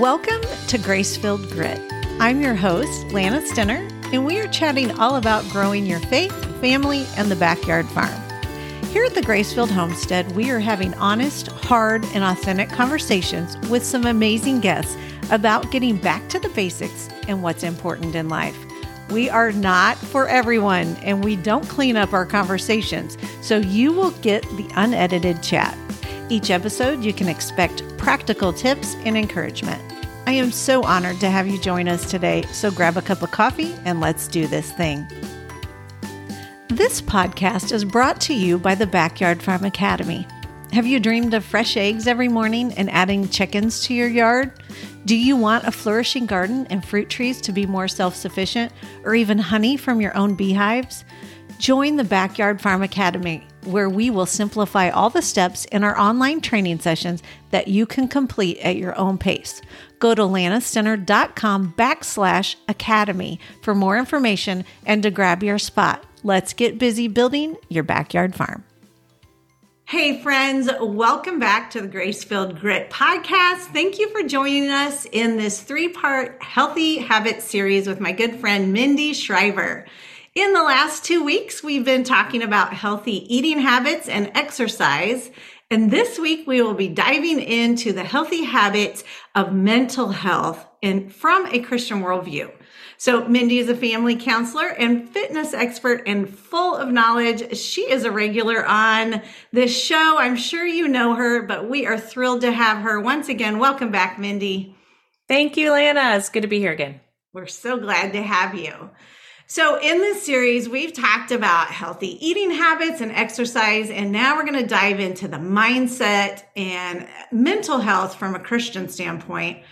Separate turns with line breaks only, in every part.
Welcome to Grace Filled Grit. I'm your host, Lana Stenner, and we are chatting all about growing your faith, family, and the backyard farm. Here at the Gracefield Homestead, we are having honest, hard, and authentic conversations with some amazing guests about getting back to the basics and what's important in life. We are not for everyone, and we don't clean up our conversations, so you will get the unedited chat. Each episode, you can expect practical tips and encouragement. I am so honored to have you join us today, so grab a cup of coffee and let's do this thing. This podcast is brought to you by the Backyard Farm Academy. Have you dreamed of fresh eggs every morning and adding chickens to your yard? Do you want a flourishing garden and fruit trees to be more self sufficient, or even honey from your own beehives? Join the Backyard Farm Academy, where we will simplify all the steps in our online training sessions that you can complete at your own pace. Go to lanastenner.com backslash academy for more information and to grab your spot. Let's get busy building your backyard farm. Hey, friends, welcome back to the Grace Filled Grit podcast. Thank you for joining us in this three part healthy habits series with my good friend Mindy Shriver. In the last two weeks, we've been talking about healthy eating habits and exercise. And this week, we will be diving into the healthy habits of mental health and from a Christian worldview. So, Mindy is a family counselor and fitness expert and full of knowledge. She is a regular on this show. I'm sure you know her, but we are thrilled to have her once again. Welcome back, Mindy.
Thank you, Lana. It's good to be here again.
We're so glad to have you. So, in this series, we've talked about healthy eating habits and exercise, and now we're going to dive into the mindset and mental health from a Christian standpoint.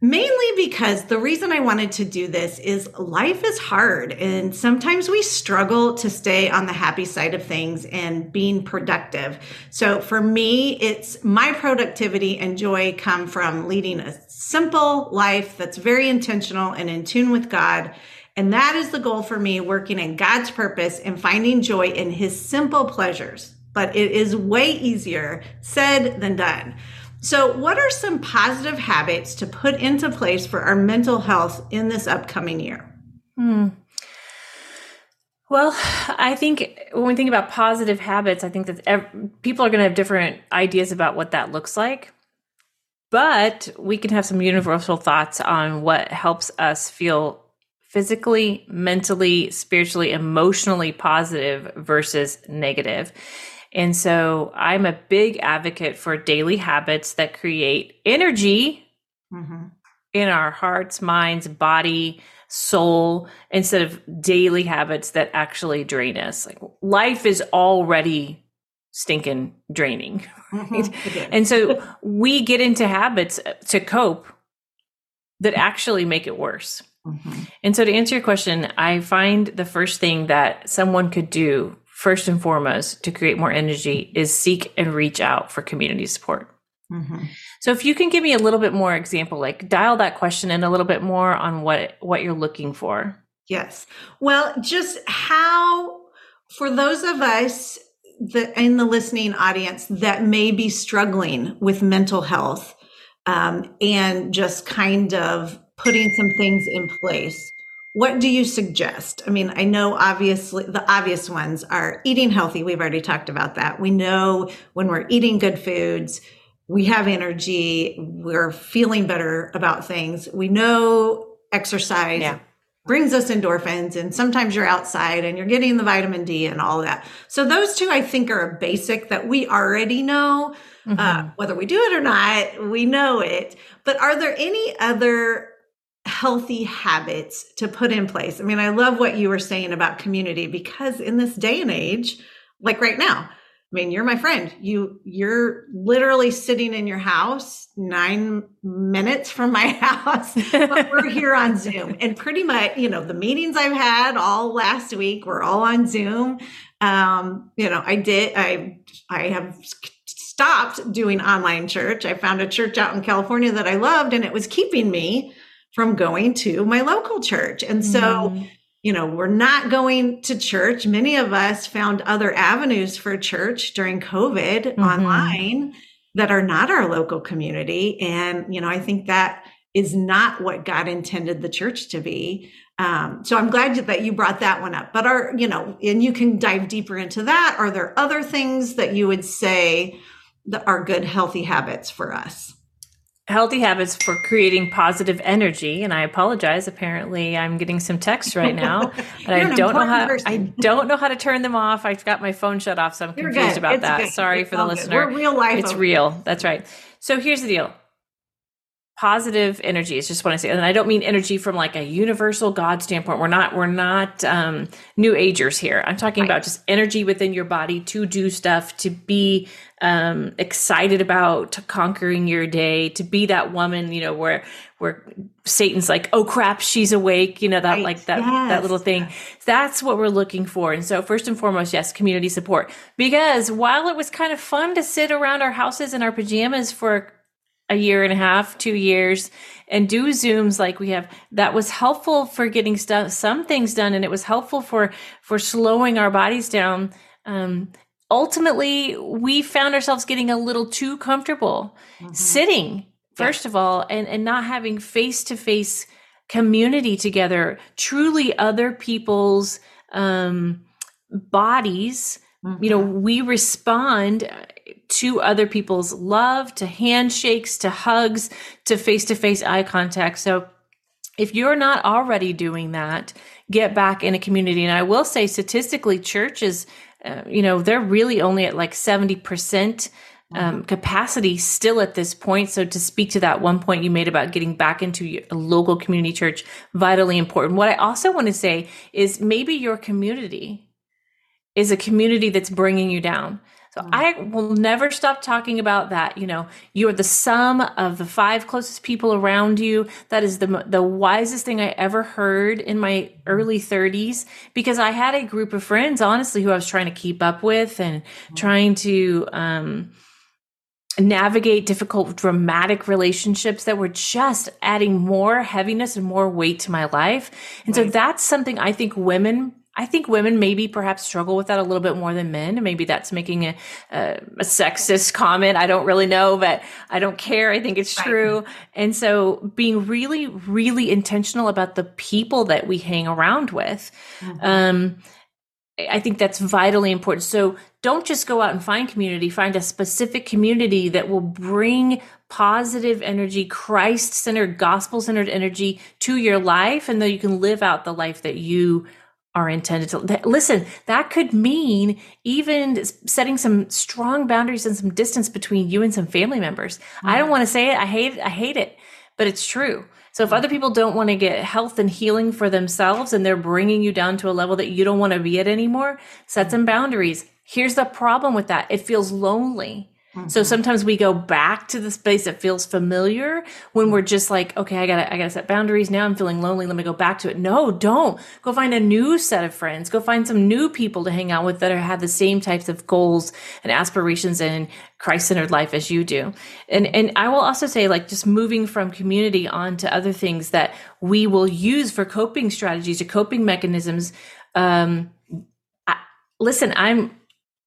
Mainly because the reason I wanted to do this is life is hard, and sometimes we struggle to stay on the happy side of things and being productive. So, for me, it's my productivity and joy come from leading a simple life that's very intentional and in tune with God and that is the goal for me working in God's purpose and finding joy in his simple pleasures. But it is way easier said than done. So, what are some positive habits to put into place for our mental health in this upcoming year? Hmm.
Well, I think when we think about positive habits, I think that every, people are going to have different ideas about what that looks like. But we can have some universal thoughts on what helps us feel physically, mentally, spiritually, emotionally positive versus negative. And so I'm a big advocate for daily habits that create energy mm-hmm. in our hearts, minds, body, soul, instead of daily habits that actually drain us. Like life is already stinking draining. Right? Mm-hmm. And so we get into habits to cope that actually make it worse. Mm-hmm. And so, to answer your question, I find the first thing that someone could do, first and foremost, to create more energy is seek and reach out for community support. Mm-hmm. So, if you can give me a little bit more example, like dial that question in a little bit more on what what you're looking for.
Yes. Well, just how for those of us that in the listening audience that may be struggling with mental health um, and just kind of putting some things in place what do you suggest? I mean, I know obviously the obvious ones are eating healthy. We've already talked about that. We know when we're eating good foods, we have energy, we're feeling better about things. We know exercise yeah. brings us endorphins, and sometimes you're outside and you're getting the vitamin D and all that. So, those two I think are a basic that we already know. Uh, mm-hmm. Uh, whether we do it or not, we know it. But are there any other healthy habits to put in place. I mean, I love what you were saying about community because in this day and age, like right now, I mean, you're my friend. You you're literally sitting in your house 9 minutes from my house, but we're here on Zoom. And pretty much, you know, the meetings I've had all last week were all on Zoom. Um, you know, I did I I have stopped doing online church. I found a church out in California that I loved and it was keeping me from going to my local church. And so, mm-hmm. you know, we're not going to church. Many of us found other avenues for church during COVID mm-hmm. online that are not our local community. And, you know, I think that is not what God intended the church to be. Um, so I'm glad that you brought that one up. But are, you know, and you can dive deeper into that. Are there other things that you would say that are good, healthy habits for us?
Healthy habits for creating positive energy and i apologize apparently i'm getting some texts right now but i don't know how person. i don't know how to turn them off. I've got my phone shut off so i'm You're confused good. about it's that. good. sorry it's for the listener
We're real life
it's real. that's right. So here's the deal positive energy is just what I say. And I don't mean energy from like a universal God standpoint. We're not, we're not um, new agers here. I'm talking right. about just energy within your body to do stuff, to be um, excited about conquering your day, to be that woman, you know, where, where Satan's like, oh crap, she's awake, you know, that right. like that, yes. that little thing. That's what we're looking for. And so first and foremost, yes, community support. Because while it was kind of fun to sit around our houses in our pajamas for a year and a half, two years, and do Zooms like we have. That was helpful for getting stuff, some things done, and it was helpful for for slowing our bodies down. Um, ultimately, we found ourselves getting a little too comfortable mm-hmm. sitting, first yeah. of all, and and not having face to face community together, truly other people's um, bodies. Mm-hmm. You know, we respond to other people's love, to handshakes, to hugs, to face to face eye contact. So if you're not already doing that, get back in a community. And I will say, statistically, churches, uh, you know, they're really only at like 70%. Um, mm-hmm. capacity still at this point. So to speak to that one point you made about getting back into a local community church, vitally important. What I also want to say is maybe your community is a community that's bringing you down. So mm. I will never stop talking about that. You know, you are the sum of the five closest people around you. That is the the wisest thing I ever heard in my early 30s because I had a group of friends, honestly, who I was trying to keep up with and mm. trying to um, navigate difficult, dramatic relationships that were just adding more heaviness and more weight to my life. And right. so that's something I think women I think women maybe perhaps struggle with that a little bit more than men. Maybe that's making a, a, a sexist comment. I don't really know, but I don't care. I think it's true. Right. And so being really, really intentional about the people that we hang around with. Mm-hmm. Um, I think that's vitally important. So don't just go out and find community, find a specific community that will bring positive energy, Christ centered, gospel centered energy to your life. And then you can live out the life that you are intended to listen that could mean even setting some strong boundaries and some distance between you and some family members. Mm-hmm. i don't mm-hmm. want to say it i hate it i hate it but it's true. So if other people don't want to get health and healing for themselves and they're bringing you down to a level that you don't want to be at anymore set some boundaries. Here's the problem with that. It feels lonely Mm-hmm. So sometimes we go back to the space that feels familiar when we're just like, okay, I gotta, I gotta set boundaries. Now I'm feeling lonely. Let me go back to it. No, don't go find a new set of friends. Go find some new people to hang out with that are, have the same types of goals and aspirations and Christ centered life as you do. And, and I will also say like just moving from community on to other things that we will use for coping strategies or coping mechanisms. Um, I, listen, I'm,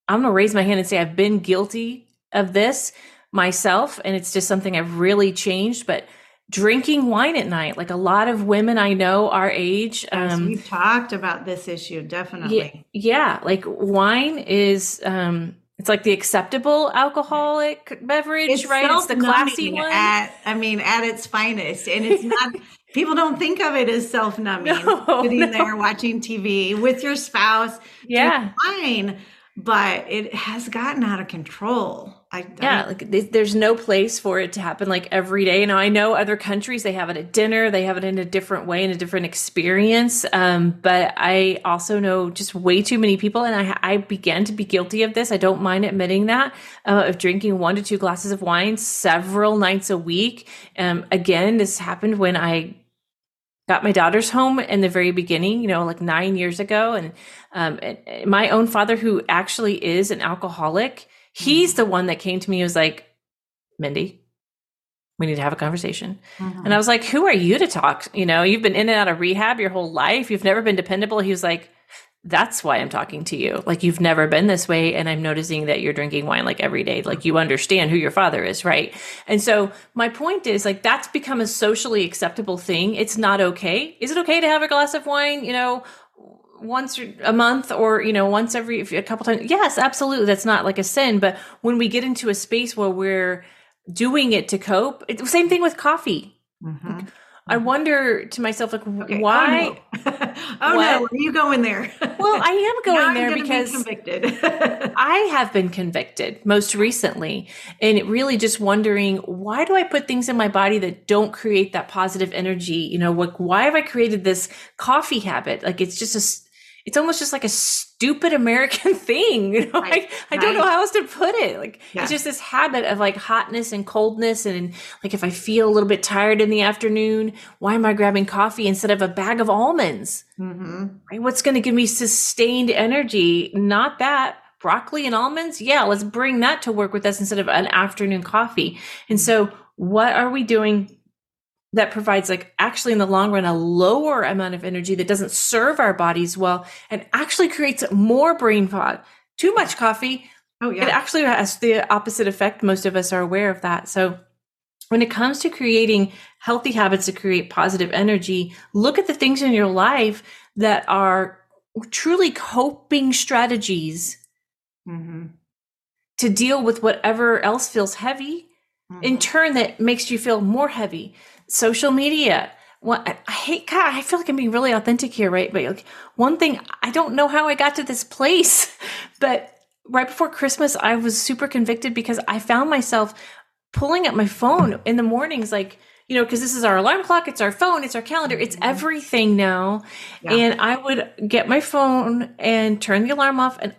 I'm going to raise my hand and say I've been guilty of this myself and it's just something I've really changed but drinking wine at night like a lot of women I know our age
um we've talked about this issue definitely
yeah, yeah like wine is um it's like the acceptable alcoholic beverage, it's right? It's the classy one.
At, I mean, at its finest, and it's not. people don't think of it as self-numbing, no, sitting no. there watching TV with your spouse.
Yeah,
wine but it has gotten out of control. I,
yeah, I, like there's no place for it to happen like every day. You know, I know other countries they have it at dinner, they have it in a different way, in a different experience. Um, but I also know just way too many people, and I, I began to be guilty of this. I don't mind admitting that uh, of drinking one to two glasses of wine several nights a week. Um, again, this happened when I got my daughters home in the very beginning, you know, like nine years ago. And, um, and my own father, who actually is an alcoholic, he's the one that came to me and was like, Mindy, we need to have a conversation. Mm-hmm. And I was like, who are you to talk? You know, you've been in and out of rehab your whole life. You've never been dependable. He was like, that's why I'm talking to you. Like you've never been this way. And I'm noticing that you're drinking wine like every day. Like you understand who your father is, right? And so my point is like that's become a socially acceptable thing. It's not okay. Is it okay to have a glass of wine, you know, once a month or, you know, once every a couple times? Yes, absolutely. That's not like a sin. But when we get into a space where we're doing it to cope, it's the same thing with coffee. Mm-hmm. I wonder to myself, like, okay. why?
Oh, no. oh no, are you going there?
well, I am going there because be convicted. I have been convicted most recently, and really just wondering why do I put things in my body that don't create that positive energy? You know, like why have I created this coffee habit? Like it's just a it's almost just like a stupid American thing. You know, right, I, I don't know how else to put it. Like yeah. it's just this habit of like hotness and coldness. And like if I feel a little bit tired in the afternoon, why am I grabbing coffee instead of a bag of almonds? Mm-hmm. Right? What's going to give me sustained energy? Not that broccoli and almonds. Yeah, let's bring that to work with us instead of an afternoon coffee. And so what are we doing that provides like actually in the long run a lower amount of energy that doesn't serve our bodies well and actually creates more brain fog. Too much coffee oh yeah. it actually has the opposite effect. Most of us are aware of that. So when it comes to creating healthy habits to create positive energy look at the things in your life that are truly coping strategies mm-hmm. to deal with whatever else feels heavy mm-hmm. in turn that makes you feel more heavy social media. What I hate, God, I feel like I'm being really authentic here, right? But like, one thing, I don't know how I got to this place, but right before Christmas, I was super convicted because I found myself pulling up my phone in the mornings, like, you know, because this is our alarm clock, it's our phone, it's our calendar, it's mm-hmm. everything now. Yeah. And I would get my phone and turn the alarm off, and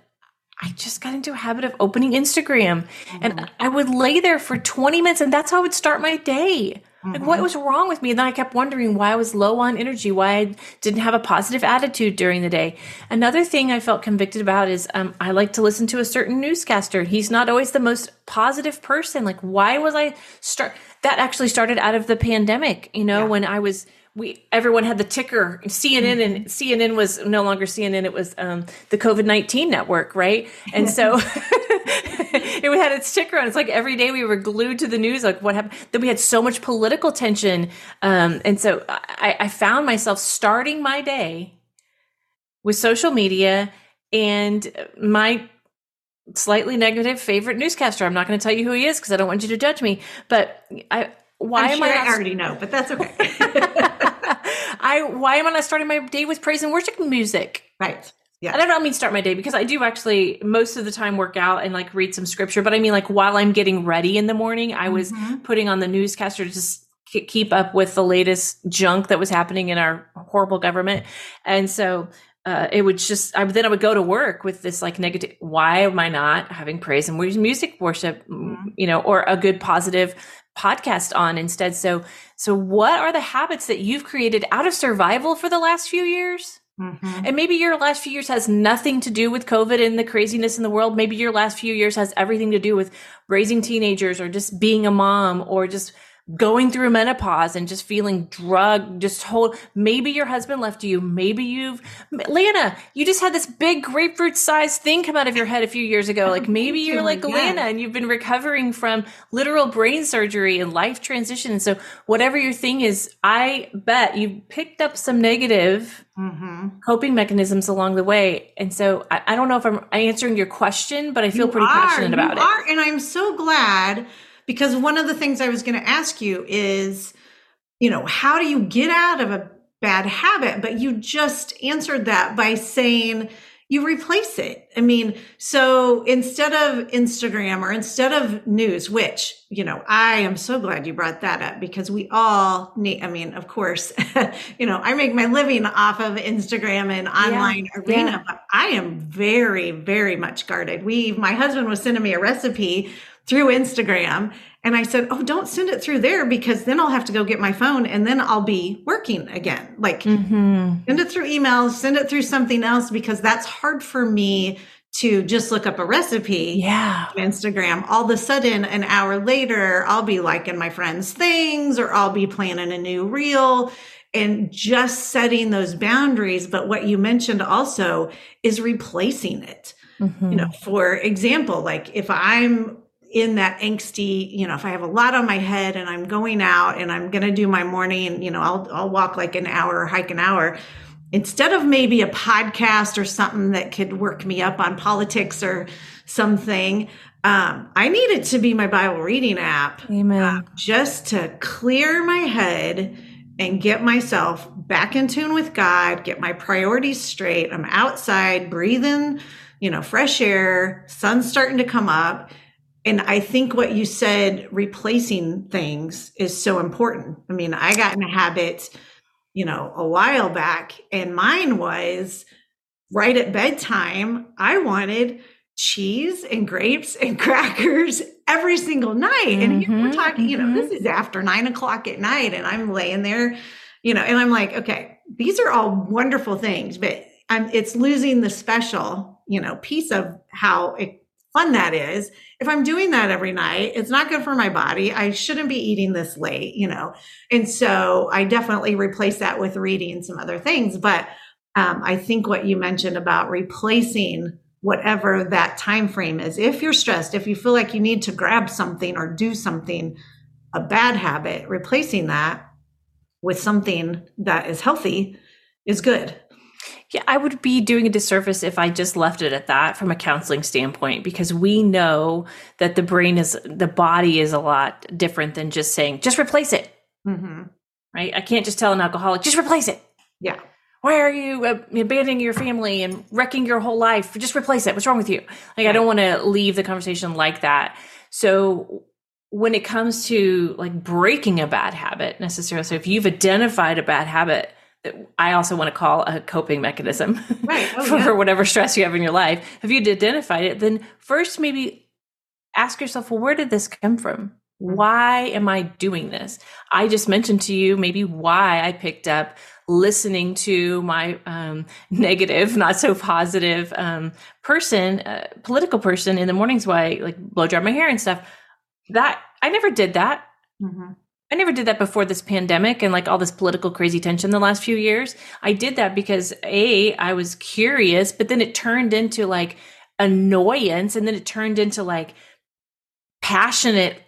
I just got into a habit of opening Instagram. Mm-hmm. And I would lay there for 20 minutes, and that's how I would start my day. Mm-hmm. Like, what was wrong with me? And then I kept wondering why I was low on energy, why I didn't have a positive attitude during the day. Another thing I felt convicted about is um, I like to listen to a certain newscaster. He's not always the most positive person. Like, why was I start? That actually started out of the pandemic, you know, yeah. when I was we everyone had the ticker CNN and CNN was no longer CNN it was um, the COVID nineteen network right and so it had its ticker on it's like every day we were glued to the news like what happened then we had so much political tension um, and so I, I found myself starting my day with social media and my slightly negative favorite newscaster I'm not going to tell you who he is because I don't want you to judge me but I why
I'm
am
sure I, I already know, but that's okay.
I why am I not starting my day with praise and worship music?
Right.
Yeah. And I don't mean start my day because I do actually most of the time work out and like read some scripture, but I mean like while I'm getting ready in the morning, I was mm-hmm. putting on the newscaster to just keep up with the latest junk that was happening in our horrible government. And so uh, it would just I, then I would go to work with this like negative. Why am I not having praise and music worship? Mm-hmm. You know, or a good positive podcast on instead. So, so what are the habits that you've created out of survival for the last few years? Mm-hmm. And maybe your last few years has nothing to do with COVID and the craziness in the world. Maybe your last few years has everything to do with raising teenagers or just being a mom or just going through menopause and just feeling drugged, just hold, maybe your husband left you. Maybe you've, Lana, you just had this big grapefruit sized thing come out of your head a few years ago. Like maybe you're like yeah. Lana and you've been recovering from literal brain surgery and life transition. so whatever your thing is, I bet you picked up some negative mm-hmm. coping mechanisms along the way. And so I, I, don't know if I'm answering your question, but I feel you pretty are, passionate about
it. Are, and I'm so glad because one of the things I was going to ask you is, you know, how do you get out of a bad habit? But you just answered that by saying you replace it. I mean, so instead of Instagram or instead of news, which, you know, I am so glad you brought that up because we all need, I mean, of course, you know, I make my living off of Instagram and online yeah, arena, yeah. but I am very, very much guarded. We, my husband was sending me a recipe through Instagram. And I said, Oh, don't send it through there because then I'll have to go get my phone and then I'll be working again. Like, mm-hmm. send it through email, send it through something else because that's hard for me to just look up a recipe
yeah
Instagram. All of a sudden, an hour later, I'll be liking my friend's things or I'll be planning a new reel. and just setting those boundaries. But what you mentioned also is replacing it. Mm-hmm. You know, for example, like if I'm in that angsty, you know, if I have a lot on my head and I'm going out and I'm going to do my morning, you know, I'll, I'll walk like an hour or hike an hour instead of maybe a podcast or something that could work me up on politics or something, um, I need it to be my Bible reading app.
Amen. Uh,
just to clear my head and get myself back in tune with God, get my priorities straight. I'm outside breathing, you know, fresh air, sun's starting to come up. And I think what you said, replacing things is so important. I mean, I got in a habit you know, a while back. And mine was right at bedtime, I wanted cheese and grapes and crackers every single night. Mm-hmm, and we're talking, you know, mm-hmm. this is after nine o'clock at night, and I'm laying there, you know, and I'm like, okay, these are all wonderful things, but I'm, it's losing the special, you know, piece of how it, fun that is. If I'm doing that every night, it's not good for my body. I shouldn't be eating this late, you know. And so I definitely replace that with reading some other things. But um, I think what you mentioned about replacing whatever that time frame is. If you're stressed, if you feel like you need to grab something or do something, a bad habit, replacing that with something that is healthy is good.
Yeah, I would be doing a disservice if I just left it at that from a counseling standpoint because we know that the brain is, the body is a lot different than just saying, just replace it. Mm-hmm. Right? I can't just tell an alcoholic, just replace it.
Yeah.
Why are you uh, abandoning your family and wrecking your whole life? Just replace it. What's wrong with you? Like, I don't want to leave the conversation like that. So, when it comes to like breaking a bad habit necessarily, so if you've identified a bad habit, I also want to call a coping mechanism right. oh, for yeah. whatever stress you have in your life. If you'd identified it, then first maybe ask yourself, well, where did this come from? Mm-hmm. Why am I doing this? I just mentioned to you maybe why I picked up listening to my um, negative, not so positive um, person, uh, political person in the mornings while I like blow dry my hair and stuff. That I never did that. Mm-hmm. I never did that before this pandemic and like all this political crazy tension the last few years. I did that because A, I was curious, but then it turned into like annoyance and then it turned into like passionate.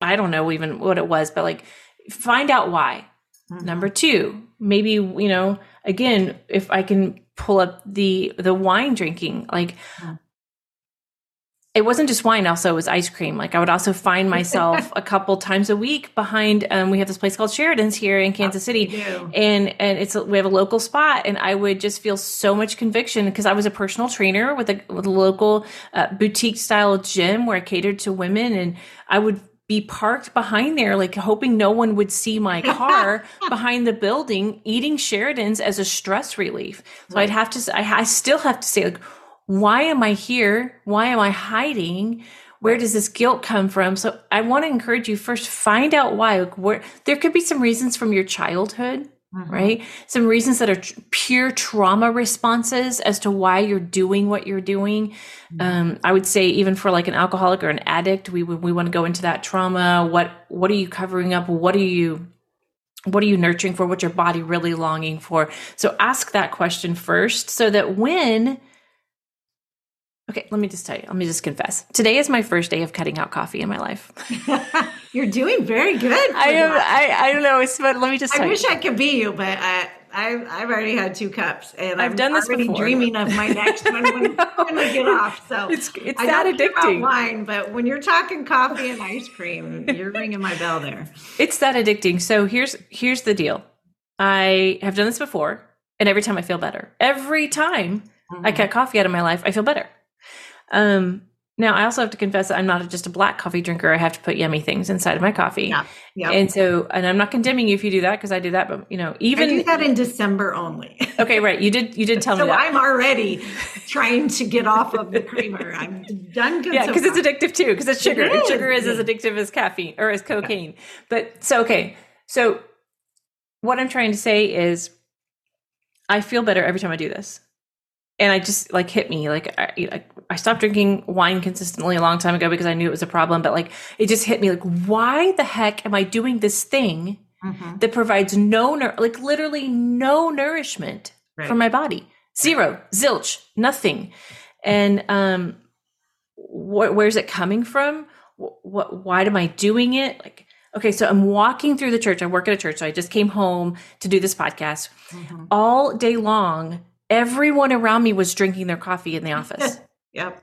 I don't know even what it was, but like find out why. Mm-hmm. Number two, maybe, you know, again, if I can pull up the the wine drinking, like mm-hmm it wasn't just wine also it was ice cream like i would also find myself a couple times a week behind um, we have this place called sheridan's here in kansas city and and it's a, we have a local spot and i would just feel so much conviction because i was a personal trainer with a, with a local uh, boutique style gym where i catered to women and i would be parked behind there, like hoping no one would see my car behind the building, eating Sheridan's as a stress relief. So right. I'd have to, I, I still have to say, like, why am I here? Why am I hiding? Where does this guilt come from? So I want to encourage you first find out why. Where there could be some reasons from your childhood, mm-hmm. right? Some reasons that are pure trauma responses as to why you're doing what you're doing. Mm-hmm. Um, I would say even for like an alcoholic or an addict, we we want to go into that trauma. What what are you covering up? What are you what are you nurturing for? What's your body really longing for? So ask that question first, so that when Okay, let me just tell you. Let me just confess. Today is my first day of cutting out coffee in my life.
You're doing very good.
I am. I, I don't know. It's, but let me just.
I
wish
you. I could be you, but I, I I've already had two cups, and
I've
I'm
done this
already
before.
dreaming of my next one when, when we get off. So
it's it's I that addicting.
wine, but when you're talking coffee and ice cream, you're ringing my bell there.
It's that addicting. So here's here's the deal. I have done this before, and every time I feel better. Every time mm-hmm. I cut coffee out of my life, I feel better. Um, now I also have to confess that I'm not just a black coffee drinker. I have to put yummy things inside of my coffee. Yeah. yeah. And so, and I'm not condemning you if you do that because I do that, but you know, even
I do that in December only.
okay, right. You did. You did tell
so
me that.
I'm already trying to get off of the creamer. I'm done.
yeah, because so it's addictive too. Because it's sugar. It is. Sugar is as addictive as caffeine or as cocaine. Yeah. But so okay. So what I'm trying to say is, I feel better every time I do this and I just like hit me like I, I stopped drinking wine consistently a long time ago because I knew it was a problem but like it just hit me like why the heck am I doing this thing mm-hmm. that provides no, like literally no nourishment right. for my body. Zero, zilch, nothing. And um, wh- where's it coming from? What? Why am I doing it? Like, okay, so I'm walking through the church. I work at a church, so I just came home to do this podcast. Mm-hmm. All day long, everyone around me was drinking their coffee in the office.
yep.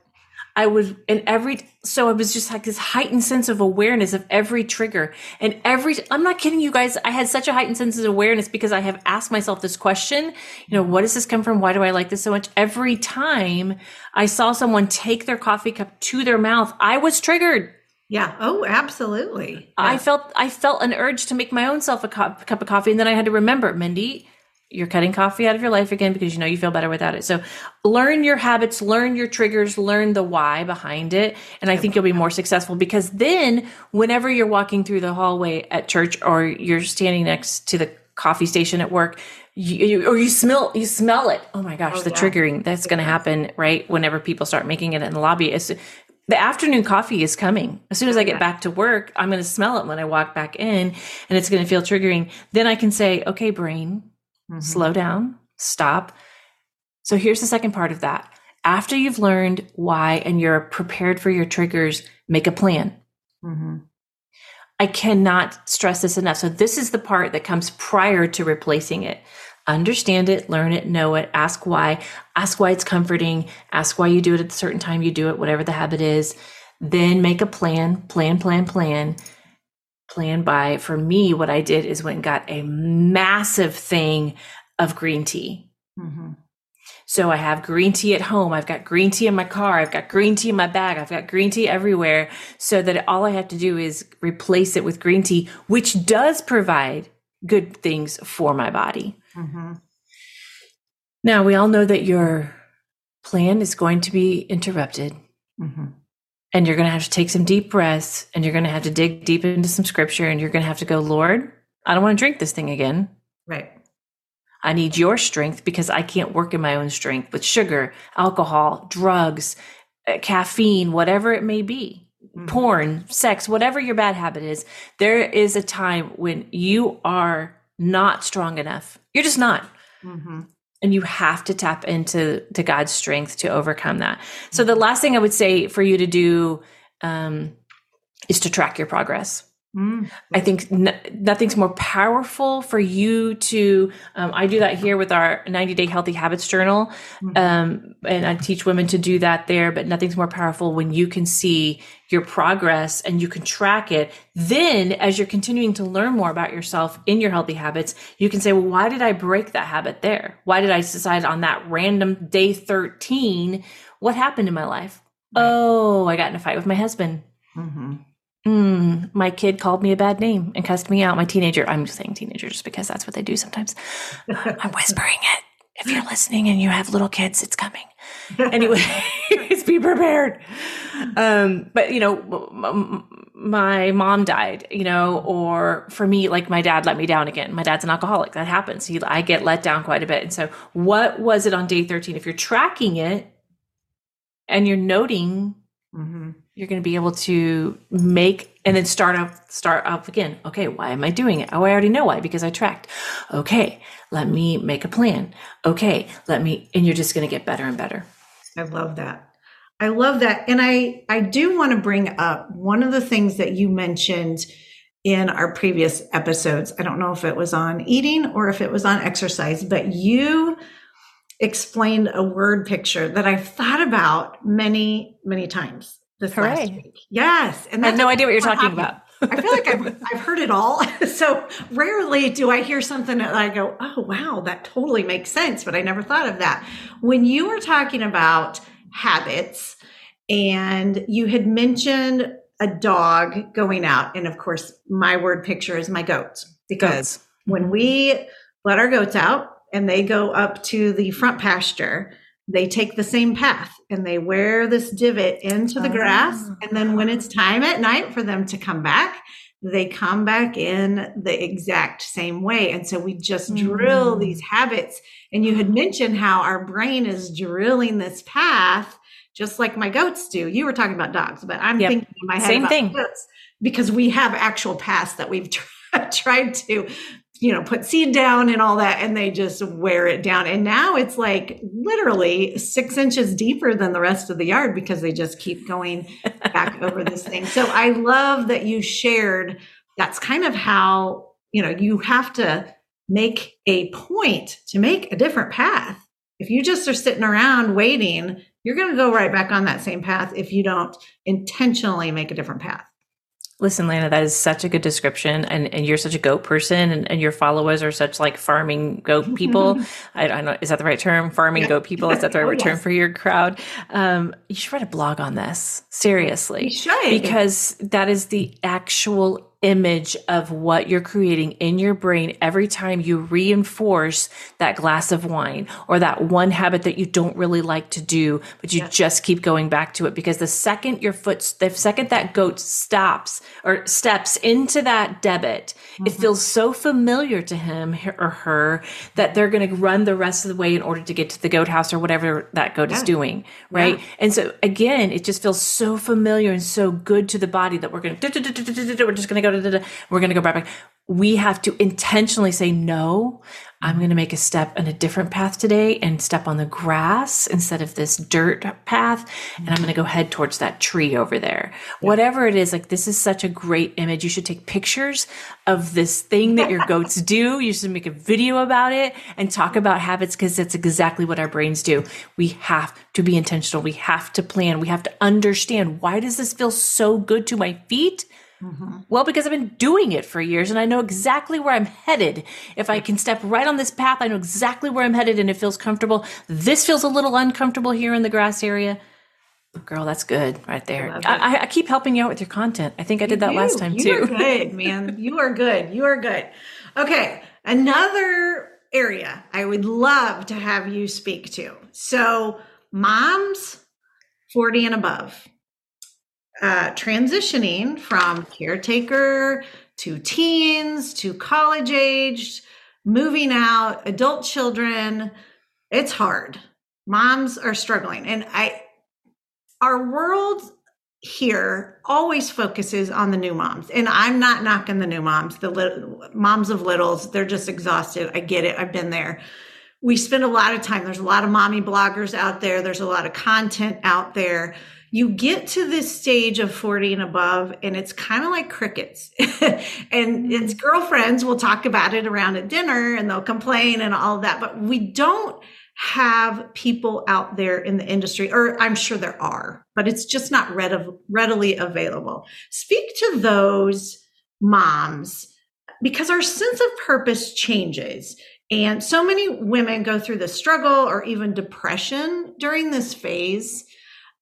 I was in every, so it was just like this heightened sense of awareness of every trigger and every, I'm not kidding you guys. I had such a heightened sense of awareness because I have asked myself this question, you know, what does this come from? Why do I like this so much? Every time I saw someone take their coffee cup to their mouth, I was triggered.
Yeah. Oh, absolutely.
I felt, I felt an urge to make my own self a cup, cup of coffee. And then I had to remember, Mindy, you're cutting coffee out of your life again because you know you feel better without it. So learn your habits, learn your triggers, learn the why behind it. And I think you'll be more successful because then whenever you're walking through the hallway at church or you're standing next to the coffee station at work, you, you, or you smell you smell it. Oh my gosh, oh, the yeah. triggering that's going to happen right whenever people start making it in the lobby. It's, the afternoon coffee is coming. As soon as I get back to work, I'm going to smell it when I walk back in and it's going to feel triggering. Then I can say, okay, brain, mm-hmm. slow down, stop. So here's the second part of that. After you've learned why and you're prepared for your triggers, make a plan. Mm-hmm. I cannot stress this enough. So this is the part that comes prior to replacing it. Understand it, learn it, know it, ask why, ask why it's comforting, ask why you do it at a certain time you do it, whatever the habit is. Then make a plan, plan, plan, plan plan by for me what i did is went and got a massive thing of green tea. Mm-hmm. so i have green tea at home. I've got green tea in my car. I've got green tea in my bag. I've got green tea everywhere so that all i have to do is replace it with green tea which does provide good things for my body. Mm-hmm. now we all know that your plan is going to be interrupted. Mm-hmm and you're going to have to take some deep breaths and you're going to have to dig deep into some scripture and you're going to have to go, Lord, I don't want to drink this thing again.
Right.
I need your strength because I can't work in my own strength with sugar, alcohol, drugs, uh, caffeine, whatever it may be, mm-hmm. porn, sex, whatever your bad habit is. There is a time when you are not strong enough. You're just not. Mm-hmm and you have to tap into to God's strength to overcome that. So the last thing I would say for you to do um, is to track your progress. Mm-hmm. I think n- nothing's more powerful for you to. Um, I do that here with our 90 day healthy habits journal. Mm-hmm. Um, and I teach women to do that there, but nothing's more powerful when you can see your progress and you can track it. Then, as you're continuing to learn more about yourself in your healthy habits, you can say, well, why did I break that habit there? Why did I decide on that random day 13? What happened in my life? Right. Oh, I got in a fight with my husband. Mm-hmm mm, my kid called me a bad name and cussed me out. My teenager, I'm saying teenager just because that's what they do sometimes. I'm whispering it. If you're listening and you have little kids, it's coming. Anyway, be prepared. Um, but you know, my mom died, you know, or for me, like my dad let me down again. My dad's an alcoholic. That happens. He, I get let down quite a bit. And so what was it on day 13? If you're tracking it and you're noting mm-hmm you're going to be able to make and then start up start up again. Okay why am i doing it? Oh i already know why because i tracked. Okay let me make a plan. Okay let me and you're just going to get better and better.
I love that. I love that and i i do want to bring up one of the things that you mentioned in our previous episodes. I don't know if it was on eating or if it was on exercise but you explained a word picture that i've thought about many many times this Hooray. last week. Yes.
And I have no idea what you're talking about.
I feel like I've, I've heard it all. So rarely do I hear something that I go, oh, wow, that totally makes sense. But I never thought of that. When you were talking about habits and you had mentioned a dog going out, and of course, my word picture is my goats because when we let our goats out and they go up to the front pasture, they take the same path and they wear this divot into the grass. Oh. And then when it's time at night for them to come back, they come back in the exact same way. And so we just mm. drill these habits. And you had mentioned how our brain is drilling this path, just like my goats do. You were talking about dogs, but I'm yep. thinking in my head
same thing.
because we have actual paths that we've tried to you know, put seed down and all that, and they just wear it down. And now it's like literally six inches deeper than the rest of the yard because they just keep going back over this thing. So I love that you shared that's kind of how, you know, you have to make a point to make a different path. If you just are sitting around waiting, you're going to go right back on that same path if you don't intentionally make a different path.
Listen, Lana, that is such a good description. And, and you're such a goat person and, and your followers are such like farming goat people. I, I don't know. Is that the right term? Farming yeah. goat people. Is that the right oh, term yes. for your crowd? Um, you should write a blog on this. Seriously.
You should.
Because that is the actual image of what you're creating in your brain every time you reinforce that glass of wine or that one habit that you don't really like to do, but you just keep going back to it because the second your foot, the second that goat stops or steps into that divot, mm-hmm. it feels so familiar to him or her that they're going to run the rest of the way in order to get to the goat house or whatever that goat yeah. is doing. Right. Yeah. And so again, it just feels so familiar and so good to the body that we're going to, we're just going to go da, da, da, we're going to go right back. We have to intentionally say, no, I'm going to make a step in a different path today and step on the grass instead of this dirt path. And I'm going to go head towards that tree over there. Yeah. Whatever it is, like this is such a great image. You should take pictures of this thing that your goats do. You should make a video about it and talk about habits because that's exactly what our brains do. We have to be intentional. We have to plan. We have to understand why does this feel so good to my feet? Mm-hmm. Well, because I've been doing it for years and I know exactly where I'm headed. If I can step right on this path, I know exactly where I'm headed and it feels comfortable. This feels a little uncomfortable here in the grass area. Girl, that's good right there. I, I, I keep helping you out with your content. I think I did that you, last time
you
too.
You are good, man. You are good. You are good. Okay. Another area I would love to have you speak to. So, moms 40 and above uh, transitioning from caretaker to teens to college aged, moving out, adult children. It's hard. Moms are struggling. And I, our world here always focuses on the new moms. And I'm not knocking the new moms, the little, moms of littles. They're just exhausted. I get it. I've been there. We spend a lot of time. There's a lot of mommy bloggers out there. There's a lot of content out there you get to this stage of 40 and above and it's kind of like crickets. And mm-hmm. its girlfriends. Will talk about it around at dinner and they'll complain and all that but we don't have people out there in the industry or i'm sure there are but it's just not readily available. Speak to those moms because our sense of purpose changes and so many women go through the struggle or even depression during this phase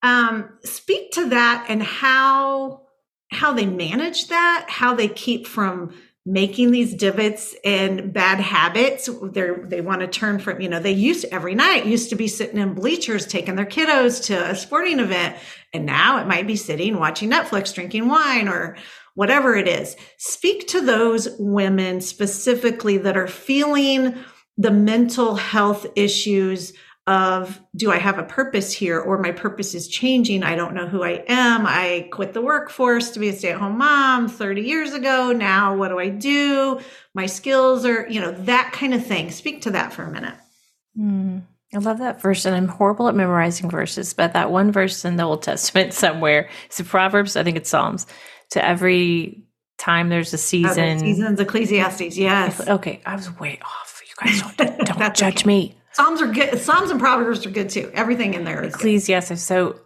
um, speak to that and how how they manage that, how they keep from making these divots and bad habits. They they want to turn from you know they used every night used to be sitting in bleachers taking their kiddos to a sporting event, and now it might be sitting watching Netflix, drinking wine, or whatever it is. Speak to those women specifically that are feeling the mental health issues of do I have a purpose here or my purpose is changing? I don't know who I am. I quit the workforce to be a stay at home mom 30 years ago. Now what do I do? My skills are, you know, that kind of thing. Speak to that for a minute.
Mm, I love that verse. And I'm horrible at memorizing verses, but that one verse in the Old Testament somewhere, it's it Proverbs? I think it's Psalms. To every time there's a season. Okay,
seasons, Ecclesiastes, yes.
Okay, I was way off. You guys don't, don't judge okay. me.
Psalms are good. Psalms and Proverbs are good too. Everything in there is
Ecclesiastes. So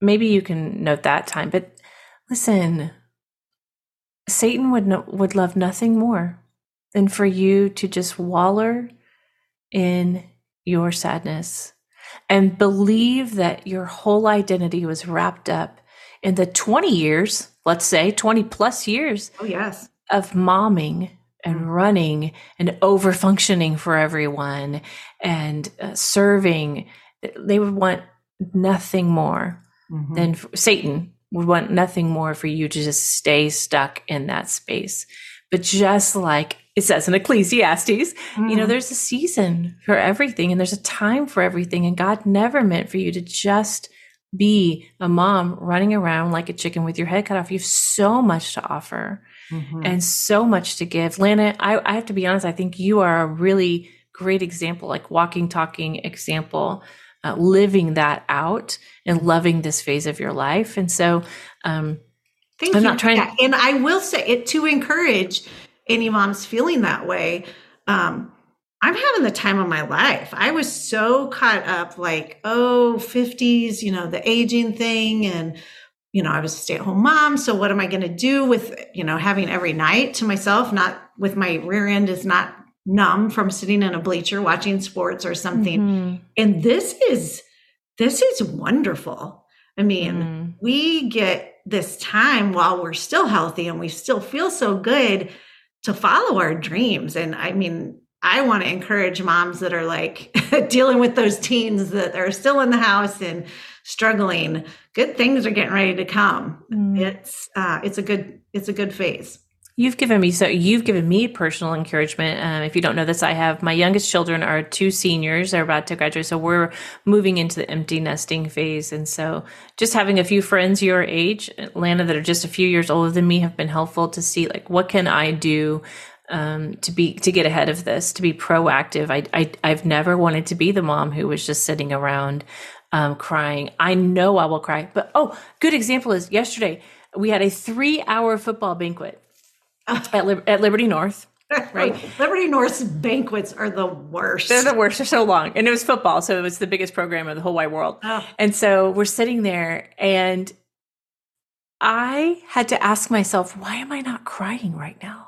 maybe you can note that time. But listen, Satan would no, would love nothing more than for you to just waller in your sadness and believe that your whole identity was wrapped up in the 20 years, let's say 20 plus years.
Oh yes.
Of momming and running and over functioning for everyone and uh, serving they would want nothing more mm-hmm. than satan would want nothing more for you to just stay stuck in that space but just like it says in ecclesiastes mm-hmm. you know mm-hmm. there's a season for everything and there's a time for everything and god never meant for you to just be a mom running around like a chicken with your head cut off. You have so much to offer mm-hmm. and so much to give. Lana, I, I have to be honest, I think you are a really great example, like walking, talking example, uh, living that out and loving this phase of your life. And so, um,
Thank I'm you. not trying. And I will say it to encourage any moms feeling that way. Um, I'm having the time of my life. I was so caught up, like, oh, 50s, you know, the aging thing. And, you know, I was a stay at home mom. So what am I going to do with, you know, having every night to myself, not with my rear end is not numb from sitting in a bleacher watching sports or something. Mm-hmm. And this is, this is wonderful. I mean, mm-hmm. we get this time while we're still healthy and we still feel so good to follow our dreams. And I mean, I want to encourage moms that are like dealing with those teens that are still in the house and struggling. Good things are getting ready to come. Mm. It's uh, it's a good it's a good phase.
You've given me so you've given me personal encouragement. Um, if you don't know this, I have my youngest children are two seniors. They're about to graduate, so we're moving into the empty nesting phase. And so, just having a few friends your age, Lana, that are just a few years older than me, have been helpful to see like what can I do um, to be to get ahead of this, to be proactive. I, I I've never wanted to be the mom who was just sitting around um, crying. I know I will cry, but oh, good example is yesterday we had a three hour football banquet at, at Liberty North. Right.
Liberty North's banquets are the worst.
They're the worst. They're so long. And it was football. So it was the biggest program of the whole wide world. Oh. And so we're sitting there and I had to ask myself, why am I not crying right now?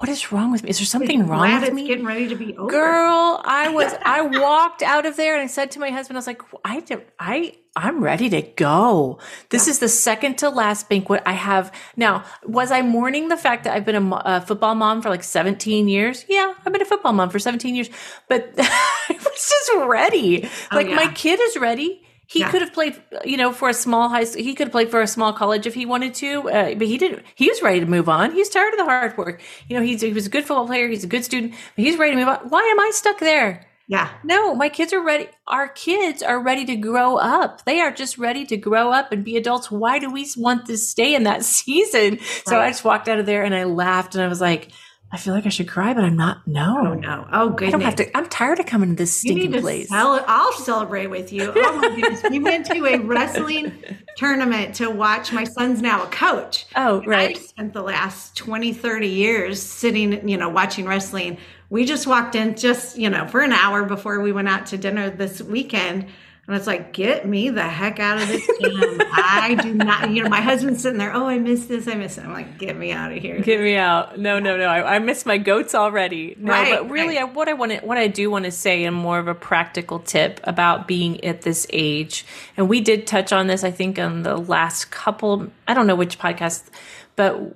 What is wrong with me? Is there something wrong with me?
Getting ready to be over.
Girl, I was I walked out of there and I said to my husband, I was like, I I I'm ready to go. This yeah. is the second to last banquet I have. Now, was I mourning the fact that I've been a, a, football mom for like 17 years? Yeah, I've been a football mom for 17 years, but I was just ready. Oh, like yeah. my kid is ready he yeah. could have played, you know, for a small high. School. He could have played for a small college if he wanted to, uh, but he didn't. He was ready to move on. He's tired of the hard work. You know, he's he was a good football player. He's a good student, but he's ready to move on. Why am I stuck there?
Yeah.
No, my kids are ready. Our kids are ready to grow up. They are just ready to grow up and be adults. Why do we want to stay in that season? Right. So I just walked out of there and I laughed and I was like, I feel like I should cry, but I'm not. No,
oh, no. Oh, goodness. I
don't have to. I'm tired of coming to this stinking place.
Cel- I'll celebrate with you. Oh my goodness. we went to a wrestling tournament to watch. My son's now a coach.
Oh, right.
I spent the last 20, 30 years sitting, you know, watching wrestling. We just walked in just, you know, for an hour before we went out to dinner this weekend and it's like, get me the heck out of this gym. I do not, you know, my husband's sitting there, oh, I miss this, I miss it. I'm like, get me out of here.
Get me out. No, no, no. I, I miss my goats already. No, right, but really, right. I, what I want to, what I do want to say and more of a practical tip about being at this age, and we did touch on this, I think, on the last couple, I don't know which podcast, but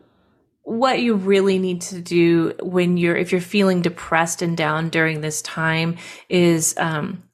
what you really need to do when you're if you're feeling depressed and down during this time is um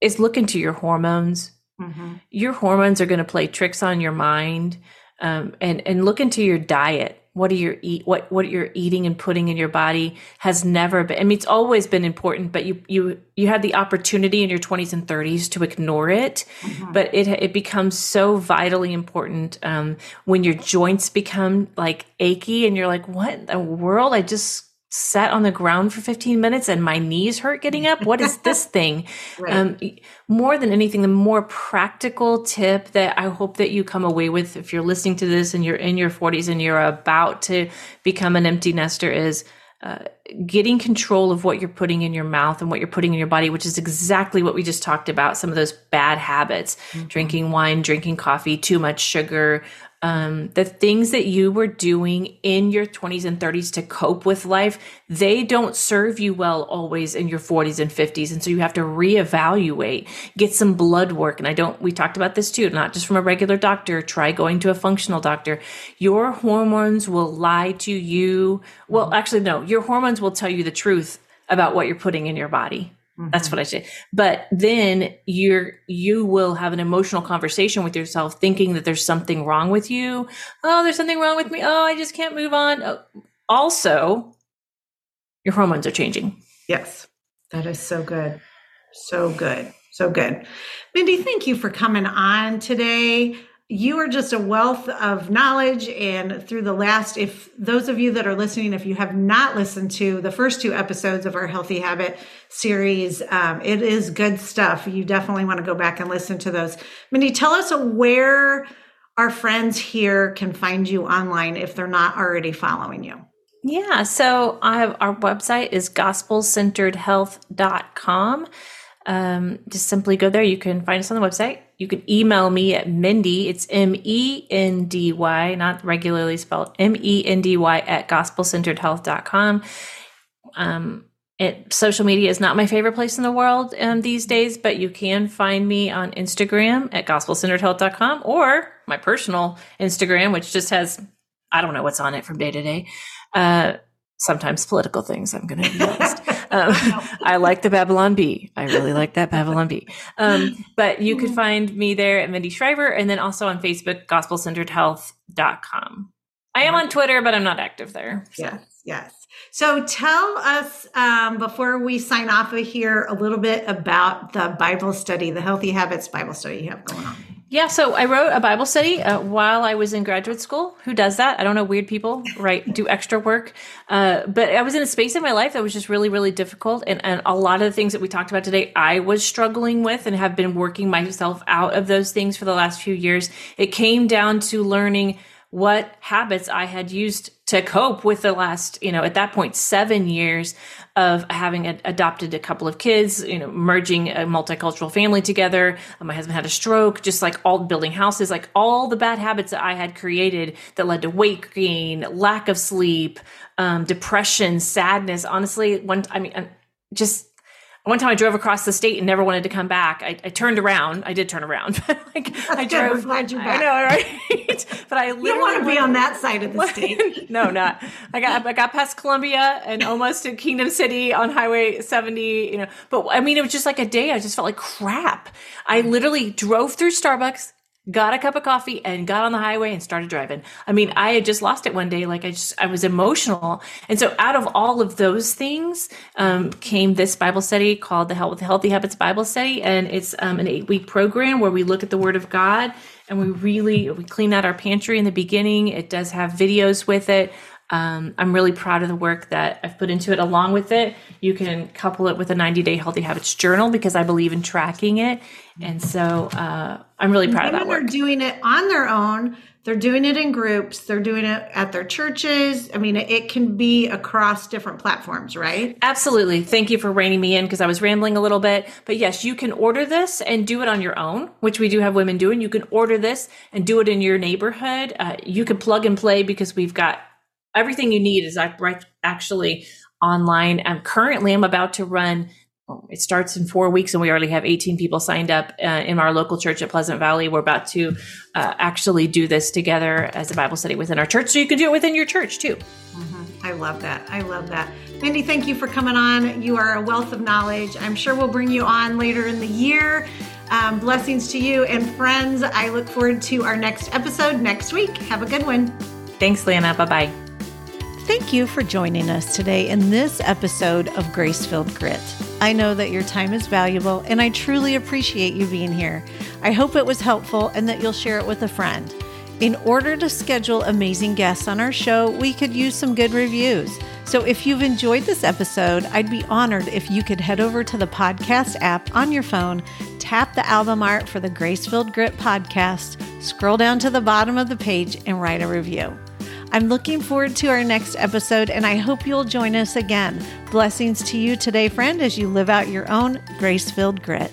is look into your hormones. Mm-hmm. Your hormones are going to play tricks on your mind, um, and and look into your diet. What are you eat? What what you're eating and putting in your body has never been. I mean, it's always been important, but you you you had the opportunity in your 20s and 30s to ignore it, mm-hmm. but it it becomes so vitally important um, when your joints become like achy, and you're like, what in the world? I just sat on the ground for 15 minutes and my knees hurt getting up. What is this thing? right. um, more than anything, the more practical tip that I hope that you come away with if you're listening to this and you're in your 40s and you're about to become an empty nester is uh, getting control of what you're putting in your mouth and what you're putting in your body, which is exactly what we just talked about. Some of those bad habits, mm-hmm. drinking wine, drinking coffee, too much sugar, um, the things that you were doing in your 20s and 30s to cope with life, they don't serve you well always in your 40s and 50s. And so you have to reevaluate, get some blood work. And I don't, we talked about this too, not just from a regular doctor, try going to a functional doctor. Your hormones will lie to you. Well, actually, no, your hormones will tell you the truth about what you're putting in your body. Mm-hmm. That's what I say. But then you're you will have an emotional conversation with yourself, thinking that there's something wrong with you. Oh, there's something wrong with me. Oh, I just can't move on. Oh. Also, your hormones are changing.
Yes, that is so good, so good. So good. Mindy, thank you for coming on today you are just a wealth of knowledge and through the last if those of you that are listening if you have not listened to the first two episodes of our healthy habit series um, it is good stuff. You definitely want to go back and listen to those. Mindy tell us where our friends here can find you online if they're not already following you.
Yeah so i have our website is gospelcenteredhealth.com um, just simply go there. You can find us on the website you can email me at Mindy. It's M E N D Y, not regularly spelled M E N D Y at gospelcenteredhealth.com. Um, it, social media is not my favorite place in the world um, these days, but you can find me on Instagram at gospelcenteredhealth.com or my personal Instagram, which just has, I don't know what's on it from day to day. Uh, sometimes political things, I'm going to be honest. Um, I like the Babylon Bee. I really like that Babylon Bee. Um, but you could find me there at Mindy Shriver and then also on Facebook, gospelcenteredhealth.com. I am on Twitter, but I'm not active there.
So. Yes, yes. So tell us um, before we sign off of here a little bit about the Bible study, the Healthy Habits Bible study you have going on.
Yeah, so I wrote a Bible study uh, while I was in graduate school. Who does that? I don't know. Weird people, right? Do extra work. Uh, but I was in a space in my life that was just really, really difficult. And, and a lot of the things that we talked about today, I was struggling with and have been working myself out of those things for the last few years. It came down to learning what habits I had used to cope with the last, you know, at that point, seven years of having a, adopted a couple of kids, you know, merging a multicultural family together. Uh, my husband had a stroke, just like all building houses, like all the bad habits that I had created that led to weight gain, lack of sleep, um, depression, sadness. Honestly, one, I mean, just one time I drove across the state and never wanted to come back. I, I turned around. I did turn around, but like I drove.
glad you're back.
I know, right? but I literally
you want to be on that side of the state.
no, not. I got I got past Columbia and almost to Kingdom City on Highway 70. You know, but I mean, it was just like a day. I just felt like crap. I literally drove through Starbucks, got a cup of coffee and got on the highway and started driving. I mean, I had just lost it one day. Like I just, I was emotional. And so out of all of those things, um, came this Bible study called the Health, Healthy Habits Bible Study. And it's, um, an eight week program where we look at the word of God and we really, we clean out our pantry in the beginning. It does have videos with it. Um, I'm really proud of the work that I've put into it. Along with it, you can couple it with a 90 day healthy habits journal because I believe in tracking it. And so uh, I'm really proud of that work.
They're doing it on their own. They're doing it in groups. They're doing it at their churches. I mean, it can be across different platforms, right?
Absolutely. Thank you for reining me in because I was rambling a little bit. But yes, you can order this and do it on your own, which we do have women doing. You can order this and do it in your neighborhood. Uh, you can plug and play because we've got everything you need is actually online. I'm currently, I'm about to run. It starts in four weeks, and we already have 18 people signed up uh, in our local church at Pleasant Valley. We're about to uh, actually do this together as a Bible study within our church, so you can do it within your church too.
Mm-hmm. I love that. I love that. Mindy, thank you for coming on. You are a wealth of knowledge. I'm sure we'll bring you on later in the year. Um, blessings to you and friends. I look forward to our next episode next week. Have a good one.
Thanks, Lana. Bye bye.
Thank you for joining us today in this episode of Grace Filled Grit. I know that your time is valuable and I truly appreciate you being here. I hope it was helpful and that you'll share it with a friend. In order to schedule amazing guests on our show, we could use some good reviews. So if you've enjoyed this episode, I'd be honored if you could head over to the podcast app on your phone, tap the album art for the Grace Filled Grit podcast, scroll down to the bottom of the page, and write a review. I'm looking forward to our next episode, and I hope you'll join us again. Blessings to you today, friend, as you live out your own grace filled grit.